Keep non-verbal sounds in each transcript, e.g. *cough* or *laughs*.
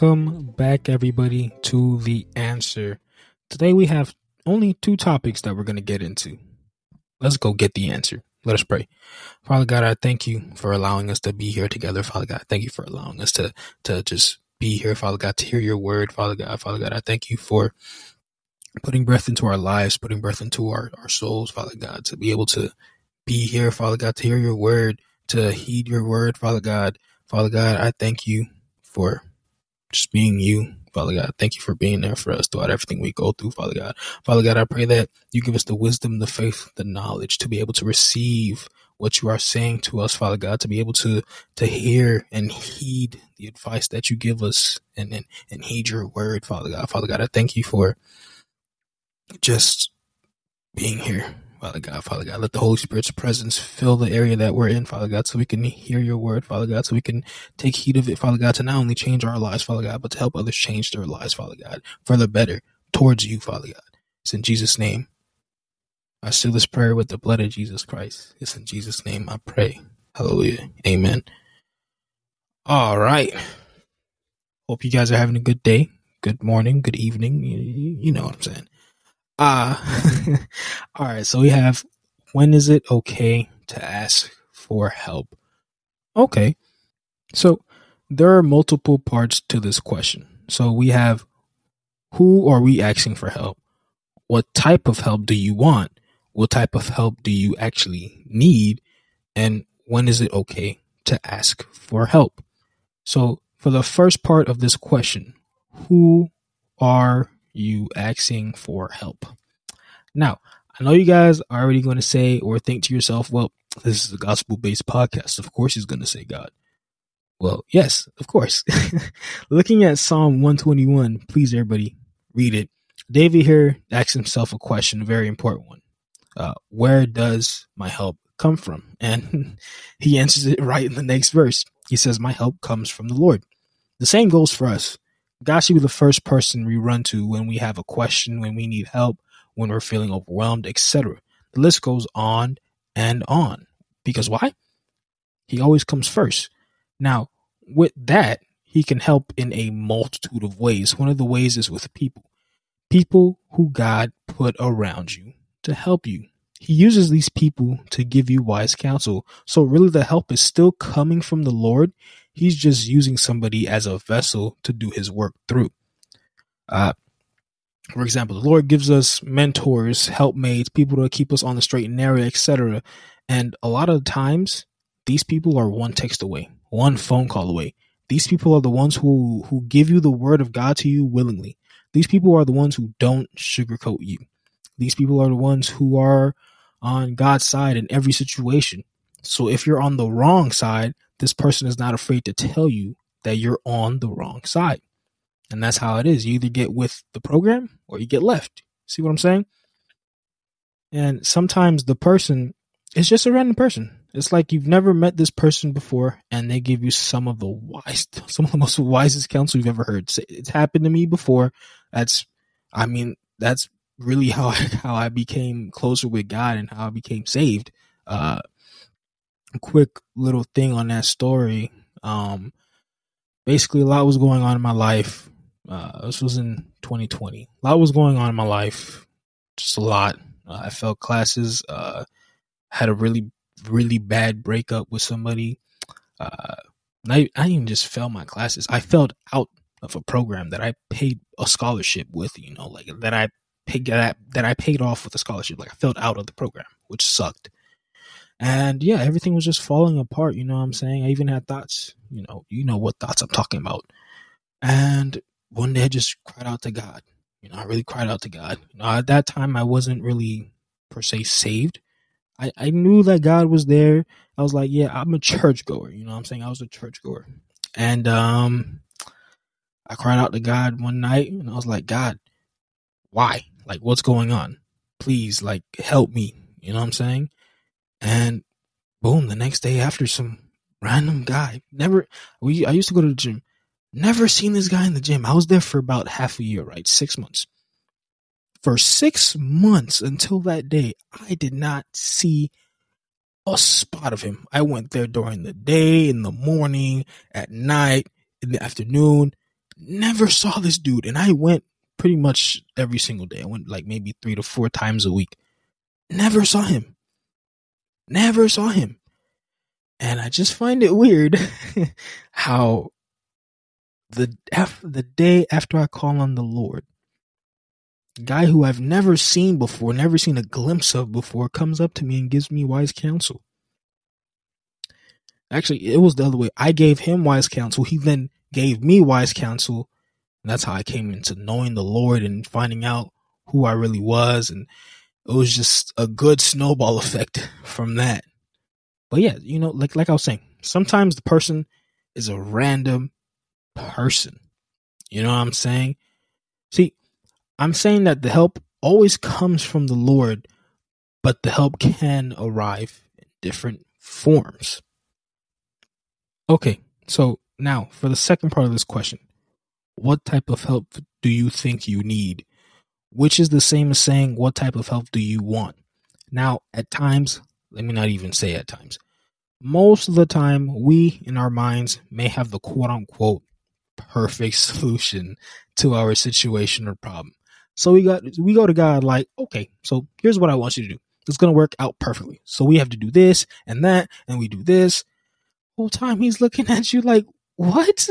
Welcome back, everybody, to The Answer. Today we have only two topics that we're going to get into. Let's go get the answer. Let us pray. Father God, I thank you for allowing us to be here together. Father God, thank you for allowing us to, to just be here, Father God, to hear your word, Father God. Father God, I thank you for putting breath into our lives, putting breath into our, our souls, Father God, to be able to be here, Father God, to hear your word, to heed your word, Father God. Father God, I thank you for just being you. Father God, thank you for being there for us throughout everything we go through, Father God. Father God, I pray that you give us the wisdom, the faith, the knowledge to be able to receive what you are saying to us, Father God, to be able to to hear and heed the advice that you give us and and, and heed your word, Father God. Father God, I thank you for just being here. Father God, Father God, let the Holy Spirit's presence fill the area that we're in, Father God, so we can hear your word, Father God, so we can take heed of it, Father God, to not only change our lives, Father God, but to help others change their lives, Father God, for the better towards you, Father God. It's in Jesus' name. I seal this prayer with the blood of Jesus Christ. It's in Jesus' name I pray. Hallelujah. Amen. All right. Hope you guys are having a good day, good morning, good evening. You, know what I'm saying. Uh, *laughs* all right. So we have when is it okay to ask for help? Okay. So there are multiple parts to this question. So we have who are we asking for help? What type of help do you want? What type of help do you actually need? And when is it okay to ask for help? So for the first part of this question, who are you asking for help? Now, I know you guys are already going to say or think to yourself, well, this is a gospel based podcast. Of course, he's going to say God. Well, yes, of course. *laughs* Looking at Psalm 121, please, everybody, read it. David here asks himself a question, a very important one. Uh, where does my help come from? And *laughs* he answers it right in the next verse. He says, My help comes from the Lord. The same goes for us. God should be the first person we run to when we have a question, when we need help, when we're feeling overwhelmed, etc. The list goes on and on. Because why? He always comes first. Now, with that, he can help in a multitude of ways. One of the ways is with people. People who God put around you to help you. He uses these people to give you wise counsel. So really the help is still coming from the Lord. He's just using somebody as a vessel to do his work through. Uh, for example, the Lord gives us mentors, helpmates, people to keep us on the straight and narrow, etc. And a lot of the times, these people are one text away, one phone call away. These people are the ones who who give you the word of God to you willingly. These people are the ones who don't sugarcoat you. These people are the ones who are on God's side in every situation. So if you're on the wrong side, this person is not afraid to tell you that you're on the wrong side. And that's how it is. You either get with the program or you get left. See what I'm saying? And sometimes the person is just a random person. It's like you've never met this person before and they give you some of the wise, *laughs* some of the most wisest counsel you've ever heard. It's happened to me before. That's, I mean, that's really *laughs* how I, how I became closer with God and how I became saved. Uh, quick little thing on that story. Um, basically a lot was going on in my life uh, this was in 2020. A lot was going on in my life, just a lot. Uh, I failed classes. Uh, had a really, really bad breakup with somebody. Uh, I, I didn't just fail my classes. I failed out of a program that I paid a scholarship with. You know, like that I that, that I paid off with a scholarship. Like I failed out of the program, which sucked. And yeah, everything was just falling apart. You know what I'm saying? I even had thoughts. You know, you know what thoughts I'm talking about. And one day I just cried out to God. You know, I really cried out to God. You know, at that time I wasn't really per se saved. I, I knew that God was there. I was like, yeah, I'm a church goer. You know what I'm saying? I was a church goer. And um I cried out to God one night and I was like, God, why? Like what's going on? Please, like help me. You know what I'm saying? And boom, the next day after some random guy, never we I used to go to the gym Never seen this guy in the gym. I was there for about half a year, right? Six months. For six months until that day, I did not see a spot of him. I went there during the day, in the morning, at night, in the afternoon. Never saw this dude. And I went pretty much every single day. I went like maybe three to four times a week. Never saw him. Never saw him. And I just find it weird *laughs* how the the day after I call on the Lord, guy who I've never seen before, never seen a glimpse of before, comes up to me and gives me wise counsel. Actually, it was the other way. I gave him wise counsel. He then gave me wise counsel. And that's how I came into knowing the Lord and finding out who I really was. And it was just a good snowball *laughs* effect from that. But yeah, you know, like like I was saying, sometimes the person is a random person. You know what I'm saying? See, I'm saying that the help always comes from the Lord, but the help can arrive in different forms. Okay, so now for the second part of this question What type of help do you think you need? Which is the same as saying, What type of help do you want? Now, at times, let me not even say at times, most of the time, we in our minds may have the quote unquote perfect *laughs* solution to our situation or problem. So we got we go to God like, okay, so here's what I want you to do. It's gonna work out perfectly. So we have to do this and that, and we do this. Whole time he's looking *laughs* at you like, what?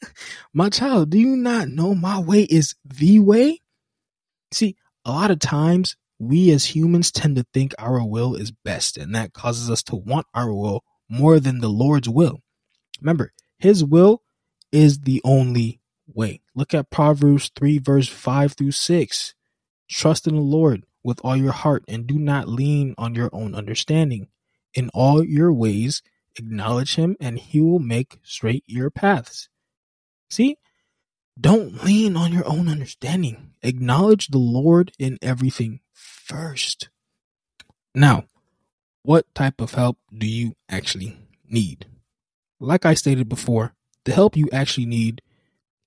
*laughs* my child, do you not know my way is the way? See, a lot of times we as humans tend to think our will is best, and that causes us to want our will more than the Lord's will. Remember, his will is the only way. Look at Proverbs 3, verse 5 through 6. Trust in the Lord with all your heart and do not lean on your own understanding. In all your ways, acknowledge him and he will make straight your paths. See? Don't lean on your own understanding. Acknowledge the Lord in everything first. Now, what type of help do you actually need? Like I stated before, the help you actually need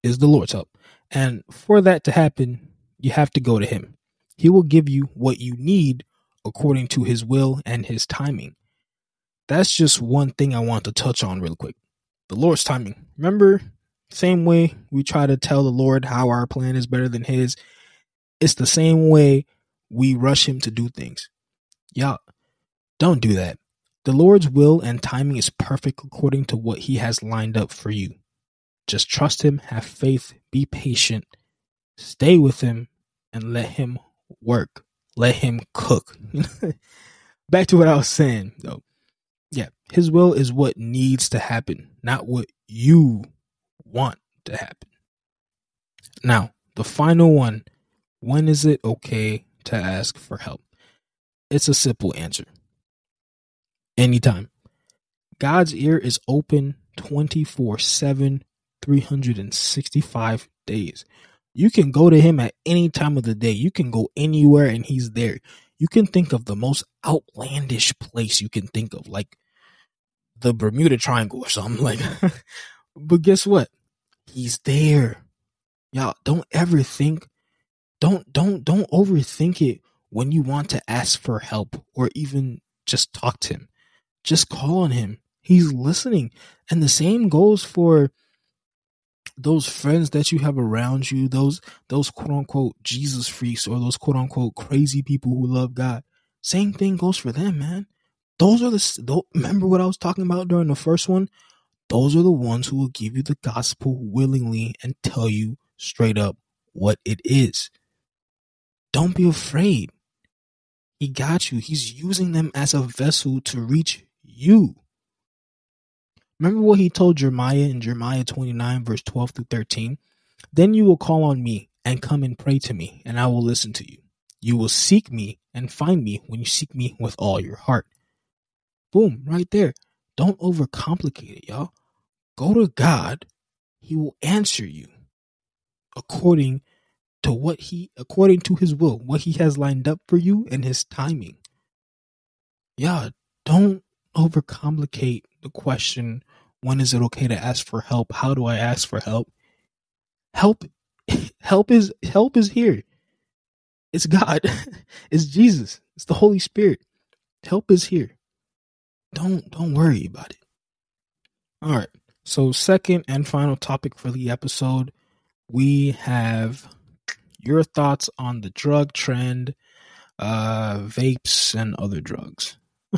is the Lord's help. And for that to happen, you have to go to Him. He will give you what you need according to His will and His timing. That's just one thing I want to touch on real quick. The Lord's timing. Remember, same way we try to tell the Lord how our plan is better than His, it's the same way we rush Him to do things. Y'all, don't do that. The Lord's will and timing is perfect according to what He has lined up for you. Just trust Him, have faith, be patient, stay with Him, and let Him work. Let Him cook. *laughs* Back to what I was saying, though. Yeah, His will is what needs to happen, not what you want to happen. Now, the final one when is it okay to ask for help? It's a simple answer anytime. God's ear is open 24 7, 365 days. You can go to him at any time of the day. You can go anywhere and he's there. You can think of the most outlandish place you can think of, like the Bermuda Triangle or something *laughs* like But guess what? He's there. Y'all don't ever think don't don't don't overthink it when you want to ask for help or even just talk to him. Just call on him. He's listening. And the same goes for those friends that you have around you, those those quote unquote Jesus freaks or those quote unquote crazy people who love God. Same thing goes for them, man. Those are the remember what I was talking about during the first one? Those are the ones who will give you the gospel willingly and tell you straight up what it is. Don't be afraid. He got you. He's using them as a vessel to reach you. Remember what he told Jeremiah in Jeremiah 29, verse 12 through 13? Then you will call on me and come and pray to me, and I will listen to you. You will seek me and find me when you seek me with all your heart. Boom, right there. Don't overcomplicate it, y'all. Go to God. He will answer you according to what he according to his will, what he has lined up for you and his timing. Yeah, don't overcomplicate the question when is it okay to ask for help? How do I ask for help? Help *laughs* help is help is here. It's God. *laughs* It's Jesus. It's the Holy Spirit. Help is here. Don't don't worry about it. All right. So second and final topic for the episode, we have your thoughts on the drug trend, uh, vapes, and other drugs. *laughs*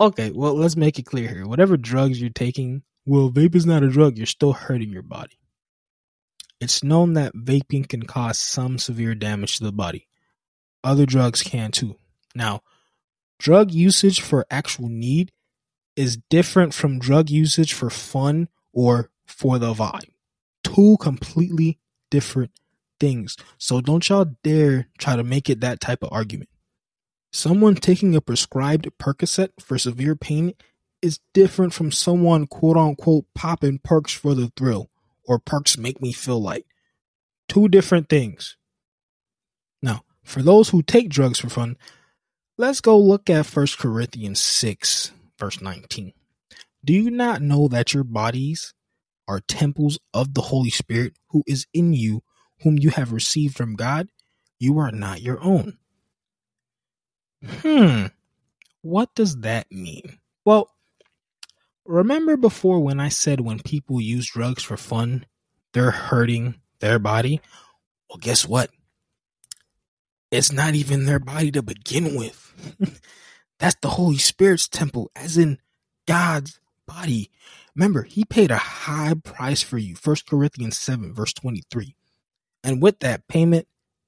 okay, well, let's make it clear here. Whatever drugs you're taking, well, vape is not a drug, you're still hurting your body. It's known that vaping can cause some severe damage to the body. Other drugs can too. Now, drug usage for actual need is different from drug usage for fun or for the vibe. Two completely different things. So don't y'all dare try to make it that type of argument. Someone taking a prescribed Percocet for severe pain is different from someone quote unquote popping perks for the thrill or perks make me feel like. Two different things. Now, for those who take drugs for fun, let's go look at 1 Corinthians 6, verse 19. Do you not know that your bodies are temples of the Holy Spirit who is in you, whom you have received from God? You are not your own. Hmm, what does that mean? Well, remember before when I said when people use drugs for fun, they're hurting their body? Well, guess what? It's not even their body to begin with. *laughs* That's the Holy Spirit's temple, as in God's body. Remember, he paid a high price for you. 1 Corinthians 7, verse 23. And with that payment,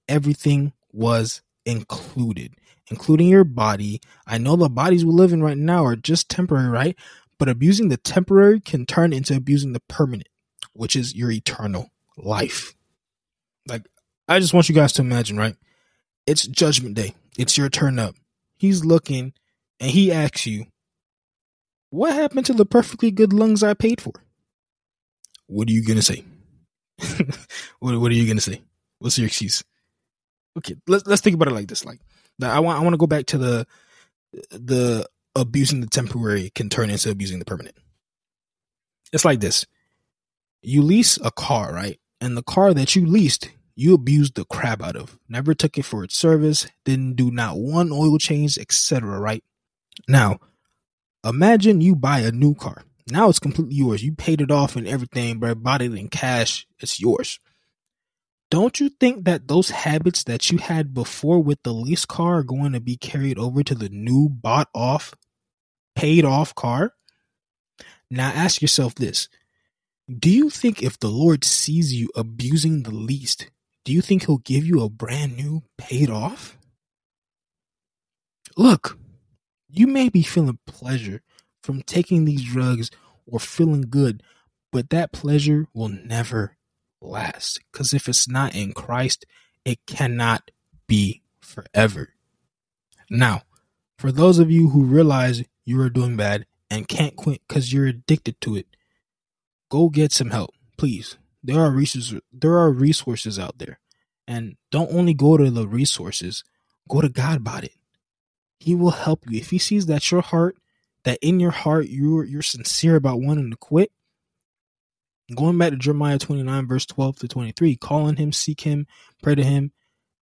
everything was included, including your body. I know the bodies we live in right now are just temporary, right? But abusing the temporary can turn into abusing the permanent, which is your eternal life. Like, I just want you guys to imagine, right? It's judgment day. It's your turn up. He's looking and he asks you, what happened to the perfectly good lungs I paid for? What are you gonna say? *laughs* what What are you gonna say? What's your excuse? Okay, let's let's think about it like this. Like, I want I want to go back to the the abusing the temporary can turn into abusing the permanent. It's like this: you lease a car, right? And the car that you leased, you abused the crap out of. Never took it for its service. Didn't do not one oil change, etc. Right now Imagine you buy a new car. Now it's completely yours. You paid it off and everything, but bought it in cash. It's yours. Don't you think that those habits that you had before with the lease car are going to be carried over to the new bought off, paid off car? Now ask yourself this. Do you think if the Lord sees you abusing the least, do you think he'll give you a brand new paid off? Look, you may be feeling pleasure from taking these drugs or feeling good, but that pleasure will never last. Because if it's not in Christ, it cannot be forever. Now, for those of you who realize you are doing bad and can't quit because you're addicted to it, go get some help, please. There are resources. There are resources out there, and don't only go to the resources. Go to God about it. He will help you. If he sees that your heart, that in your heart you're you're sincere about wanting to quit, going back to Jeremiah 29, verse 12 to 23, call on him, seek him, pray to him,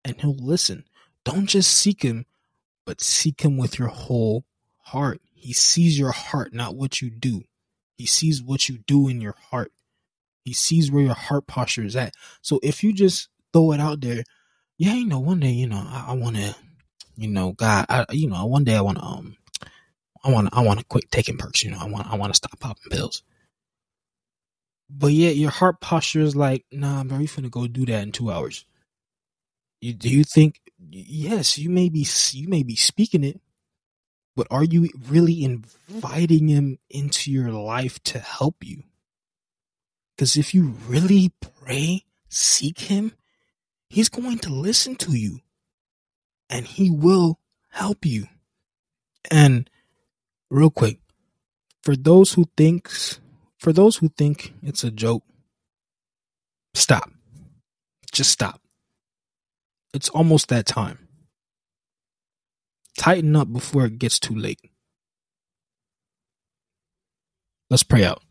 and he'll listen. Don't just seek him, but seek him with your whole heart. He sees your heart, not what you do. He sees what you do in your heart. He sees where your heart posture is at. So if you just throw it out there, yeah, you know, one day, you know, I, I want to you know, God, I, you know, one day I want to, um, I want, I want to quit taking perks. You know, I want, I want to stop popping pills. But yet your heart posture is like, nah, bro, you finna go do that in two hours. You, do you think? Yes, you may be, you may be speaking it, but are you really inviting him into your life to help you? Because if you really pray, seek him, he's going to listen to you and he will help you. And real quick, for those who thinks for those who think it's a joke, stop. Just stop. It's almost that time. Tighten up before it gets too late. Let's pray out.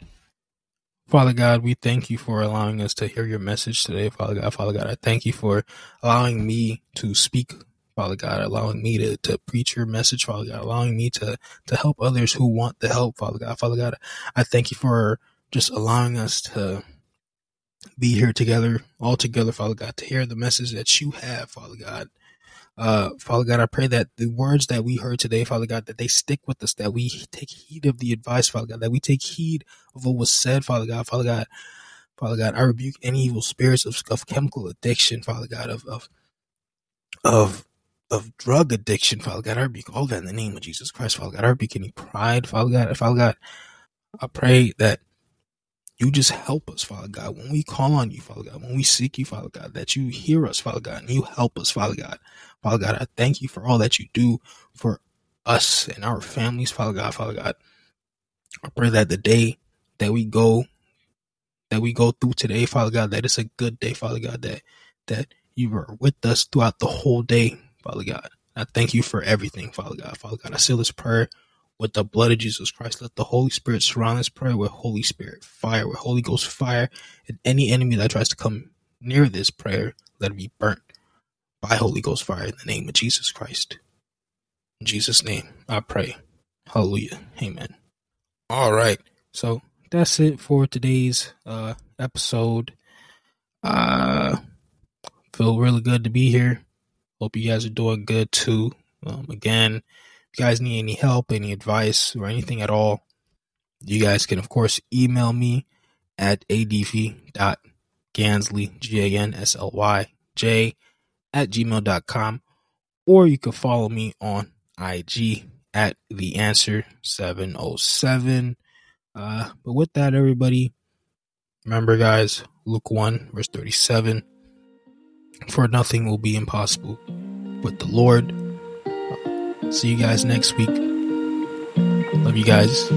Father God, we thank you for allowing us to hear your message today, Father God. Father God, I thank you for allowing me to speak Father God, allowing me to, to preach your message, Father God, allowing me to, to help others who want the help, Father God. Father God, I thank you for just allowing us to be here together, all together, Father God, to hear the message that you have, Father God. Uh, Father God, I pray that the words that we heard today, Father God, that they stick with us, that we take heed of the advice, Father God, that we take heed of what was said, Father God, Father God, Father God, I rebuke any evil spirits of, of chemical addiction, Father God, of, of, of, of drug addiction, Father God, I rebuke all that in the name of Jesus Christ, Father God, I rebuke any pride, Father God, Father God, I pray that you just help us, Father God. When we call on you, Father God, when we seek you, Father God, that you hear us, Father God, and you help us, Father God. Father God, I thank you for all that you do for us and our families, Father God, Father God. I pray that the day that we go, that we go through today, Father God, that it's a good day, Father God, that that you were with us throughout the whole day, Father God. I thank you for everything, Father God. Father God, I seal this prayer with the blood of Jesus Christ. Let the Holy Spirit surround this prayer with Holy Spirit fire, with Holy Ghost fire, and any enemy that tries to come near this prayer, let it be burnt by Holy Ghost fire in the name of Jesus Christ. In Jesus' name, I pray. Hallelujah. Amen. All right. So that's it for today's uh, episode. Uh, feel really good to be here. Hope you guys are doing good too. Um, again, if you guys need any help, any advice, or anything at all, you guys can, of course, email me at adv.gansly, G A N S L Y J, at gmail.com, or you can follow me on IG at the answer 707. Uh, but with that, everybody, remember, guys, Luke 1, verse 37 For nothing will be impossible with the Lord. See you guys next week. Love you guys.